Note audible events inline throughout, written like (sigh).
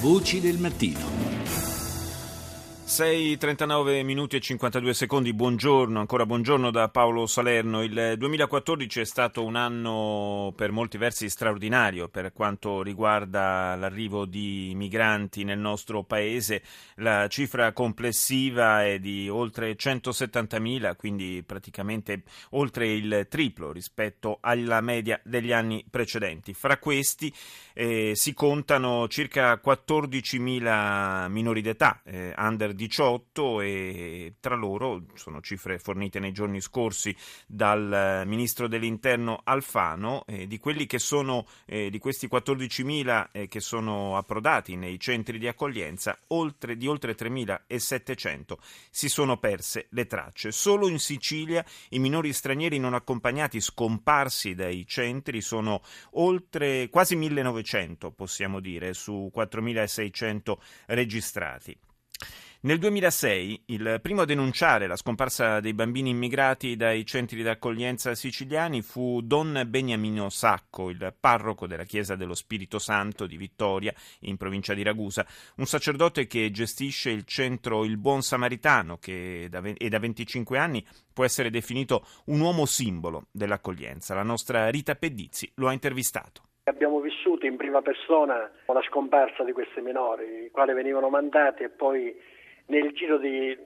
Voci del mattino. 6.39 minuti e 52 secondi, buongiorno, ancora buongiorno da Paolo Salerno. Il 2014 è stato un anno per molti versi straordinario per quanto riguarda l'arrivo di migranti nel nostro paese. La cifra complessiva è di oltre 170.000, quindi praticamente oltre il triplo rispetto alla media degli anni precedenti. Fra questi eh, si contano circa 14.000 minori d'età, eh, under 18 e tra loro sono cifre fornite nei giorni scorsi dal ministro dell'interno Alfano eh, di quelli che sono eh, di questi 14.000 eh, che sono approdati nei centri di accoglienza oltre, di oltre 3.700 si sono perse le tracce. Solo in Sicilia i minori stranieri non accompagnati scomparsi dai centri sono oltre quasi 1.900 possiamo dire su 4.600 registrati nel 2006 il primo a denunciare la scomparsa dei bambini immigrati dai centri d'accoglienza siciliani fu Don Beniamino Sacco, il parroco della Chiesa dello Spirito Santo di Vittoria, in provincia di Ragusa, un sacerdote che gestisce il centro Il Buon Samaritano che da, e da 25 anni può essere definito un uomo simbolo dell'accoglienza. La nostra Rita Pedizzi lo ha intervistato. Abbiamo vissuto in prima persona la scomparsa di questi minori, i quali venivano mandati e poi nel giro di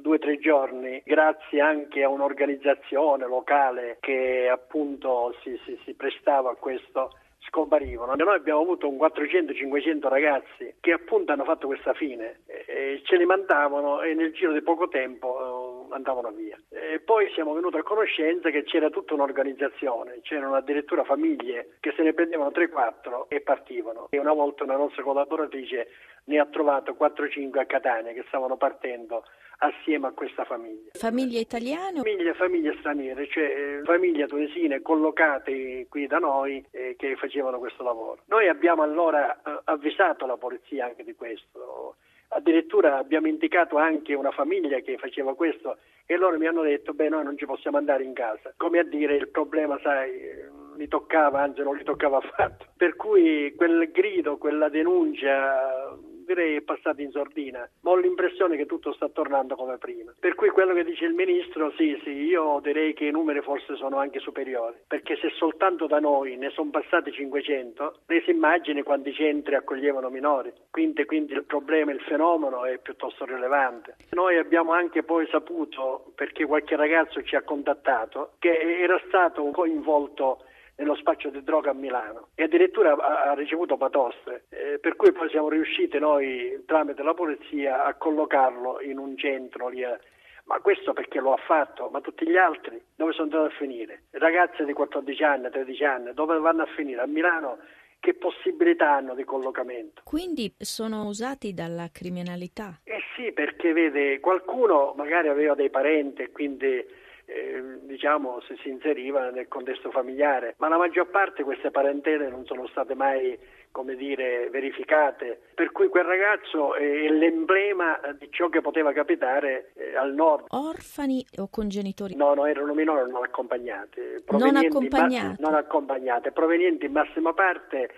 due o tre giorni, grazie anche a un'organizzazione locale che appunto si, si, si prestava a questo, scomparivano. Noi abbiamo avuto un 400-500 ragazzi che appunto hanno fatto questa fine, e ce li mandavano e nel giro di poco tempo andavano via. E poi siamo venuti a conoscenza che c'era tutta un'organizzazione, c'erano addirittura famiglie che se ne prendevano 3-4 e partivano. E una volta una nostra collaboratrice ne ha trovato 4-5 a Catania che stavano partendo assieme a questa famiglia. Famiglie italiane? Famiglie, famiglie straniere, cioè eh, famiglie tunisine collocate qui da noi eh, che facevano questo lavoro. Noi abbiamo allora eh, avvisato la polizia anche di questo. Addirittura abbiamo indicato anche una famiglia che faceva questo e loro mi hanno detto beh noi non ci possiamo andare in casa. Come a dire il problema sai li toccava, anzi non li toccava (laughs) affatto. Per cui quel grido, quella denuncia direi è passato in sordina, ma ho l'impressione che tutto sta tornando come prima. Per cui quello che dice il ministro, sì, sì, io direi che i numeri forse sono anche superiori, perché se soltanto da noi ne sono passati 500, lei si immagini quanti centri accoglievano minori, quindi, quindi il problema, il fenomeno è piuttosto rilevante. Noi abbiamo anche poi saputo, perché qualche ragazzo ci ha contattato, che era stato coinvolto nello spaccio di droga a Milano e addirittura ha, ricevuto patoste, eh, per cui poi siamo riusciti noi tramite la polizia a collocarlo in un centro lì a, ma questo perché lo ha fatto, ma tutti gli altri dove sono andati a finire? Ragazze di 14 anni, 13 anni, dove vanno a finire? A Milano che possibilità hanno di collocamento? Quindi sono usati dalla criminalità? Eh sì, perché vede, qualcuno magari aveva dei parenti e quindi eh, diciamo se si inseriva nel contesto familiare, ma la maggior parte queste parentele non sono state mai come dire, verificate, per cui quel ragazzo è l'emblema di ciò che poteva capitare eh, al nord. Orfani o con genitori? No, no, erano minori non accompagnati. Non accompagnati? Ma, non accompagnati, provenienti in massima parte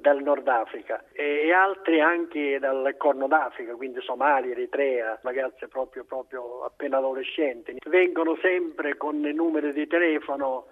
dal Nord Africa e, altri anche dal Corno d'Africa, quindi Somalia, Eritrea, ragazze proprio, proprio appena adolescenti. Vengono sempre con i numeri di telefono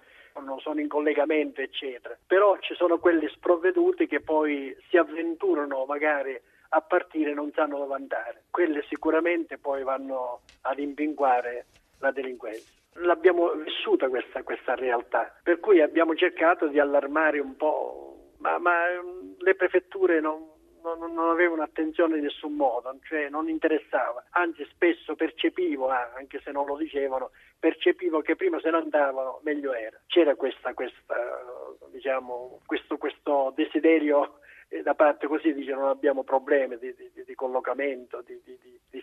sono in collegamento eccetera. Però ci sono quelli sprovveduti che poi si avventurano magari a partire non sanno dove andare. Quelle sicuramente poi vanno ad impinguare la delinquenza. L'abbiamo vissuta questa, questa realtà per cui abbiamo cercato di allarmare un po' ma, ma ehm, le prefetture non, non, non, avevano attenzione in nessun modo, cioè non interessava, anzi spesso percepivo, ah, anche se non lo dicevano, percepivo che prima se ne andavano meglio era. C'era questa, questa, diciamo, questo, questo desiderio eh, da parte così dice non abbiamo problemi di, di, di collocamento, di, di,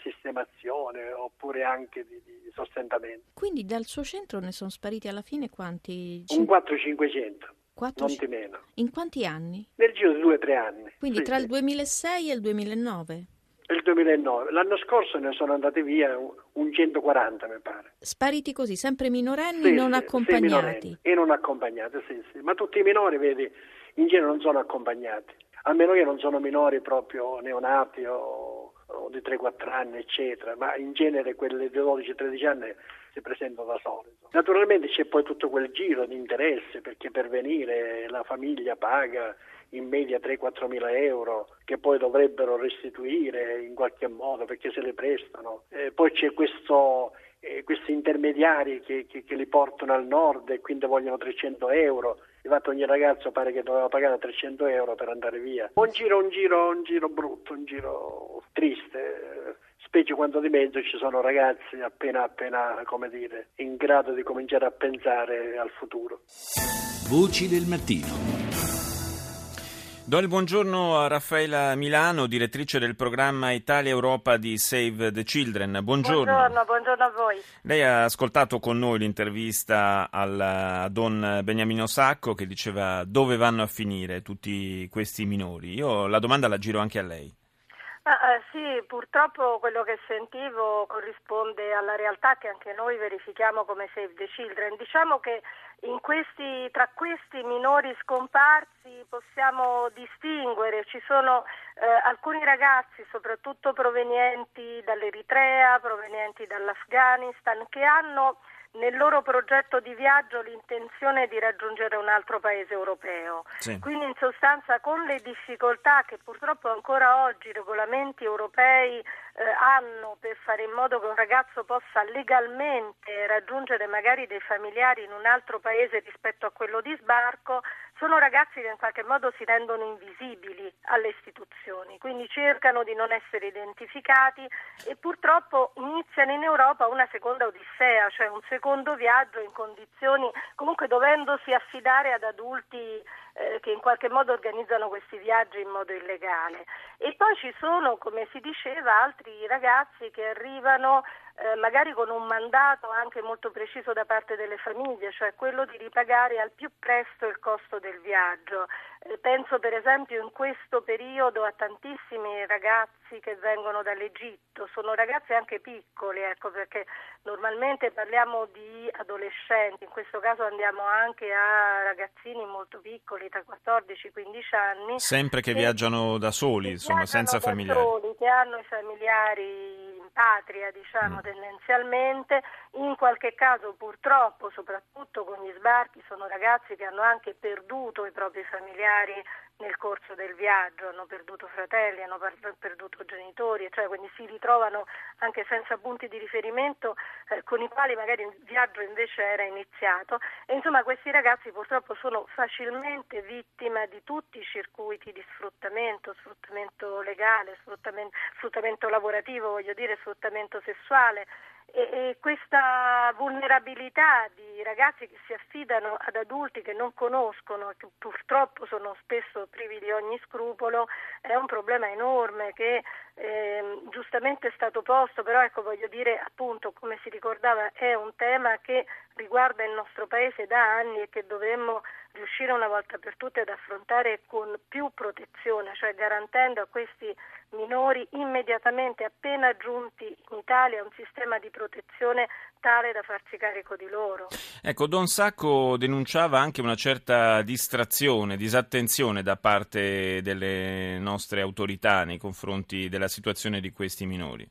sistemazione oppure anche di, sostentamento. Quindi dal suo centro ne sono spariti alla fine quanti? Un 4-500. 4... non meno. In quanti anni? Nel giro di due o tre anni. Quindi sì, tra sì. il 2006 e il 2009? Il 2009. L'anno scorso ne sono andati via un 140, mi pare. Spariti così, sempre minorenni, sì, non accompagnati? e non accompagnati, sì, sì. Ma tutti i minori, vedi, in genere non sono accompagnati. a meno che non sono minori proprio neonati o, o di 3-4 anni, eccetera, ma in genere quelle di 12-13 anni si presentano da solito. Naturalmente c'è poi tutto quel giro di interesse perché per venire la famiglia paga in media 3-4 mila euro che poi dovrebbero restituire in qualche modo perché se le prestano. Eh, poi c'è questo eh, questi intermediari che, che, che, li portano al nord e quindi vogliono 300 euro. Infatti ogni ragazzo pare che doveva pagare 300 euro per andare via. Un giro, un giro, un giro brutto, un giro triste, specie quando di mezzo ci sono ragazzi appena, appena, come dire, in grado di cominciare a pensare al futuro. Voci del mattino. Do il buongiorno a Raffaela Milano, direttrice del programma Italia-Europa di Save the Children. Buongiorno. Buongiorno, buongiorno a voi. Lei ha ascoltato con noi l'intervista al, a Don Beniamino Sacco che diceva dove vanno a finire tutti questi minori. Io la domanda la giro anche a lei. Ah, eh, sì, purtroppo quello che sentivo corrisponde alla realtà che anche noi verifichiamo come Save the Children. Diciamo che questi, tra questi minori scomparsi possiamo distinguere, ci sono eh, alcuni ragazzi, soprattutto provenienti dall'Eritrea, provenienti dall'Afghanistan, che hanno nel loro progetto di viaggio l'intenzione di raggiungere un altro paese europeo. Sì. Quindi in sostanza con le difficoltà che purtroppo ancora oggi i regolamenti europei eh, hanno per fare in modo che un ragazzo possa legalmente raggiungere magari dei familiari in un altro paese rispetto a quello di sbarco, sono ragazzi che in qualche modo si rendono invisibili alle istituzioni, quindi cercano di non essere identificati e purtroppo iniziano in Europa una seconda odissea, cioè un secondo viaggio in condizioni comunque dovendosi affidare ad adulti eh, che in qualche modo organizzano questi viaggi in modo illegale. E poi ci sono, come si diceva, altri ragazzi che arrivano eh, magari con un mandato anche molto preciso da parte delle famiglie, cioè quello di ripagare al più presto il costo del viaggio. Eh, penso per esempio in questo periodo a tantissimi ragazzi che vengono dall'Egitto, sono ragazzi anche piccoli, ecco, perché normalmente parliamo di adolescenti, in questo caso andiamo anche a ragazzini molto piccoli, tra 14 e 15 anni. Sempre che, che viaggiano da soli, insomma, senza familiari. Soli, che hanno i familiari patria, diciamo, mm. tendenzialmente, in qualche caso purtroppo, soprattutto con gli sbarchi, sono ragazzi che hanno anche perduto i propri familiari nel corso del viaggio, hanno perduto fratelli, hanno perduto genitori, cioè quindi si ritrovano anche senza punti di riferimento eh, con i quali magari il viaggio invece era iniziato. E insomma questi ragazzi purtroppo sono facilmente vittima di tutti i circuiti di sfruttamento, sfruttamento legale, sfruttamento, sfruttamento lavorativo, voglio dire sfruttamento sessuale e, questa vulnerabilità di ragazzi che si affidano ad adulti che non conoscono che purtroppo sono spesso privi di ogni scrupolo è un problema enorme che eh, giustamente è stato posto, però ecco voglio dire appunto come si ricordava è un tema che riguarda il nostro paese da anni e che dovremmo riuscire una volta per tutte ad affrontare con più protezione, cioè garantendo a questi minori immediatamente appena giunti in Italia un sistema di protezione tale da farsi carico di loro. Ecco, Don Sacco denunciava anche una certa distrazione, disattenzione da parte delle nostre autorità nei confronti della situazione di questi minori.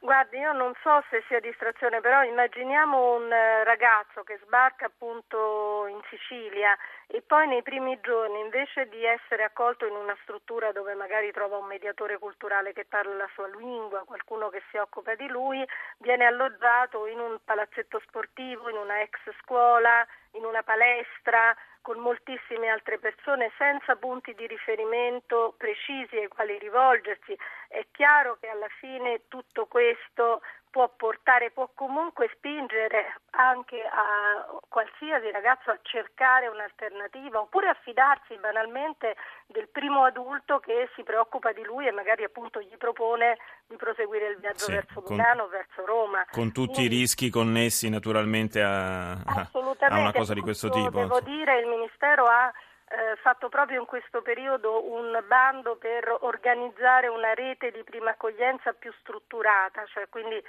Guardi, io non so se sia distrazione, però immaginiamo un eh, ragazzo che sbarca appunto in Sicilia e poi nei primi giorni invece di essere accolto in una struttura dove magari trova un mediatore culturale che parla la sua lingua, qualcuno che si occupa di lui, viene alloggiato in un palazzetto sportivo, in una ex scuola, in una palestra con moltissime altre persone senza punti di riferimento precisi ai quali rivolgersi. È chiaro che alla fine tutto questo può portare, può comunque spingere anche a qualsiasi ragazzo a cercare un'alternativa oppure a fidarsi banalmente del primo adulto che si preoccupa di lui e magari appunto gli propone di proseguire il viaggio sì, verso Milano, verso Roma. Con tutti Quindi, i rischi connessi naturalmente a, a, una cosa di questo tipo. Devo dire il Ministero ha eh, fatto proprio in questo periodo un bando per organizzare una rete di prima accoglienza più strutturata, cioè quindi eh,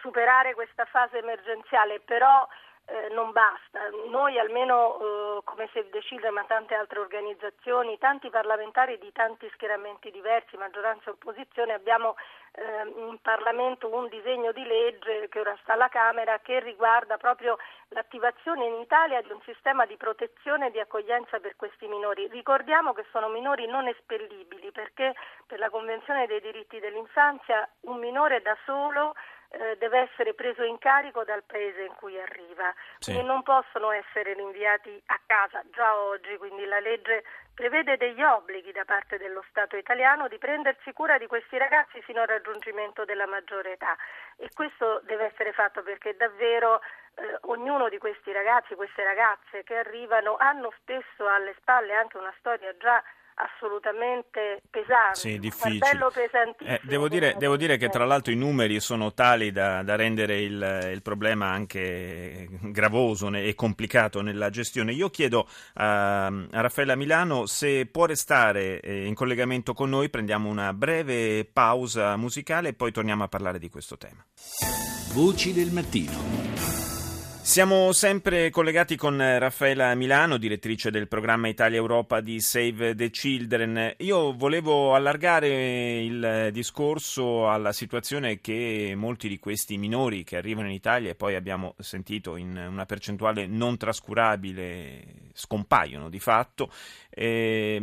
superare questa fase emergenziale, però eh, non basta. Noi almeno eh, come Save the Children ma tante altre organizzazioni, tanti parlamentari di tanti schieramenti diversi, maggioranza e opposizione, abbiamo eh, in Parlamento un disegno di legge che ora sta alla Camera che riguarda proprio l'attivazione in Italia di un sistema di protezione e di accoglienza per questi minori. Ricordiamo che sono minori non espellibili perché per la Convenzione dei diritti dell'infanzia un minore da solo eh, deve essere preso in carico dal paese in cui arriva, sì. quindi non possono essere rinviati a casa già oggi, quindi la legge prevede degli obblighi da parte dello Stato italiano di prendersi cura di questi ragazzi fino al raggiungimento della maggiore età e questo deve essere fatto perché davvero eh, ognuno di questi ragazzi, queste ragazze che arrivano hanno spesso alle spalle anche una storia già assolutamente pesante, sì, difficile. Eh, devo, dire, devo, dire, che tra l'altro i numeri sono tali da, da rendere il, il, problema anche gravoso e complicato nella gestione. Io chiedo a, a Raffaella Milano se può restare eh, in collegamento con noi, prendiamo una breve pausa musicale e poi torniamo a parlare di questo tema. Voci del mattino. Siamo sempre collegati con Raffaela Milano, direttrice del programma Italia-Europa di Save the Children. Io volevo allargare il discorso alla situazione che molti di questi minori che arrivano in Italia e poi abbiamo sentito in una percentuale non trascurabile scompaiono di fatto, e,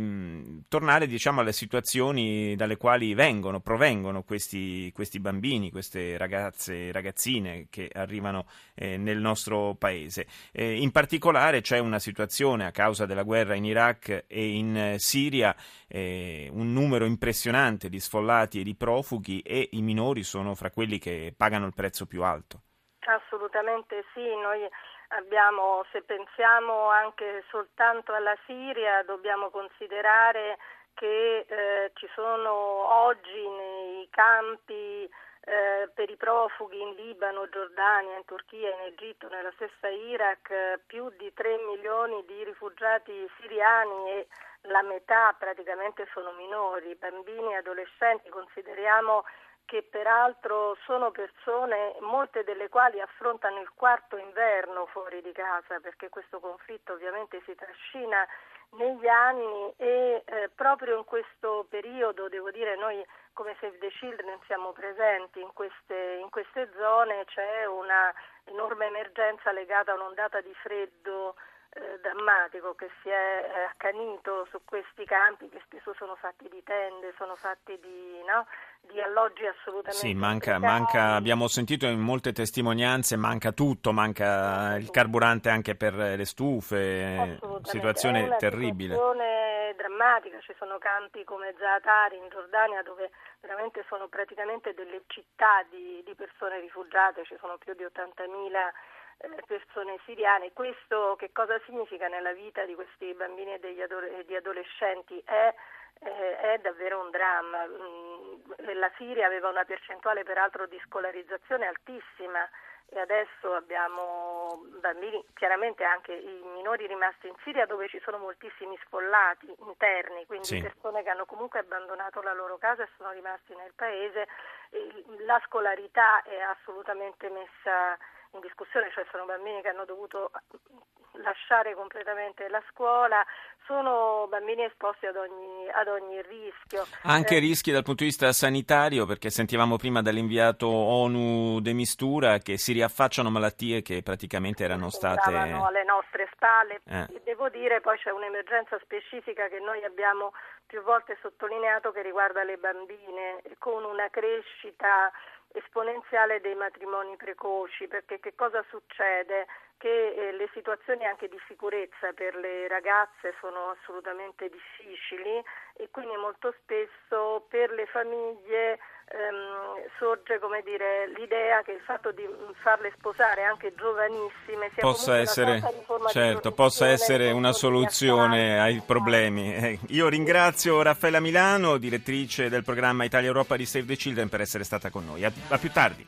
tornare diciamo alle situazioni dalle quali vengono, provengono questi, questi bambini, queste ragazze, ragazzine che arrivano eh, nel nostro nostro paese. Eh, in particolare c'è una situazione a causa della guerra in Iraq e in eh, Siria, eh, un numero impressionante di sfollati e di profughi e i minori sono fra quelli che pagano il prezzo più alto. Assolutamente sì, noi abbiamo, se pensiamo anche soltanto alla Siria, dobbiamo considerare che eh, ci sono oggi nei campi eh, per i profughi in Libano, Giordania, in Turchia, in Egitto, nella stessa Iraq, eh, più di 3 milioni di rifugiati siriani e la metà praticamente sono minori, bambini e adolescenti. Consideriamo che peraltro sono persone, molte delle quali affrontano il quarto inverno fuori di casa, perché questo conflitto ovviamente si trascina negli anni e eh, proprio in questo periodo, devo dire, noi come Save the Children siamo presenti in queste, in queste zone, c'è una enorme emergenza legata a un'ondata di freddo eh, drammatico che si è eh, accanito su questi campi che spesso sono fatti di tende, sono fatti di, no, di alloggi assolutamente Sì, manca, manca, abbiamo sentito in molte testimonianze, manca tutto, manca il carburante anche per le stufe, situazione terribile. Situazione drammatica, ci sono campi come Zaatari in Giordania dove veramente sono praticamente delle città di, di persone rifugiate, ci sono più di 80.000 eh, persone siriane. Questo che cosa significa nella vita di questi bambini e degli adole- di adolescenti? È, eh, è davvero un dramma. Mm, la Siria aveva una percentuale peraltro di scolarizzazione altissima e adesso abbiamo bambini, chiaramente anche i minori rimasti in Siria dove ci sono moltissimi sfollati interni, quindi sì. persone che hanno comunque abbandonato la loro casa e sono rimasti nel paese. La scolarità è assolutamente messa in discussione, cioè sono bambini che hanno dovuto lasciare completamente la scuola, sono bambini esposti ad ogni, ad ogni rischio. Anche eh, rischi dal punto di vista sanitario, perché sentivamo prima dall'inviato ONU De Mistura che si riaffacciano malattie che praticamente erano state... alle nostre spalle. Eh. Devo dire poi c'è un'emergenza specifica che noi abbiamo più volte sottolineato che riguarda le bambine, con una crescita esponenziale dei matrimoni precoci, perché che cosa succede? Che eh, le situazioni anche di sicurezza per le ragazze sono assolutamente difficili e quindi molto spesso per le famiglie ehm, sorge dire, l'idea che il fatto di farle sposare anche giovanissime sia possa essere, certo, possa essere una soluzione ai problemi. Eh, io ringrazio Raffaella Milano, direttrice del programma Italia Europa di Save the Children, per essere stata con noi. A, a più tardi.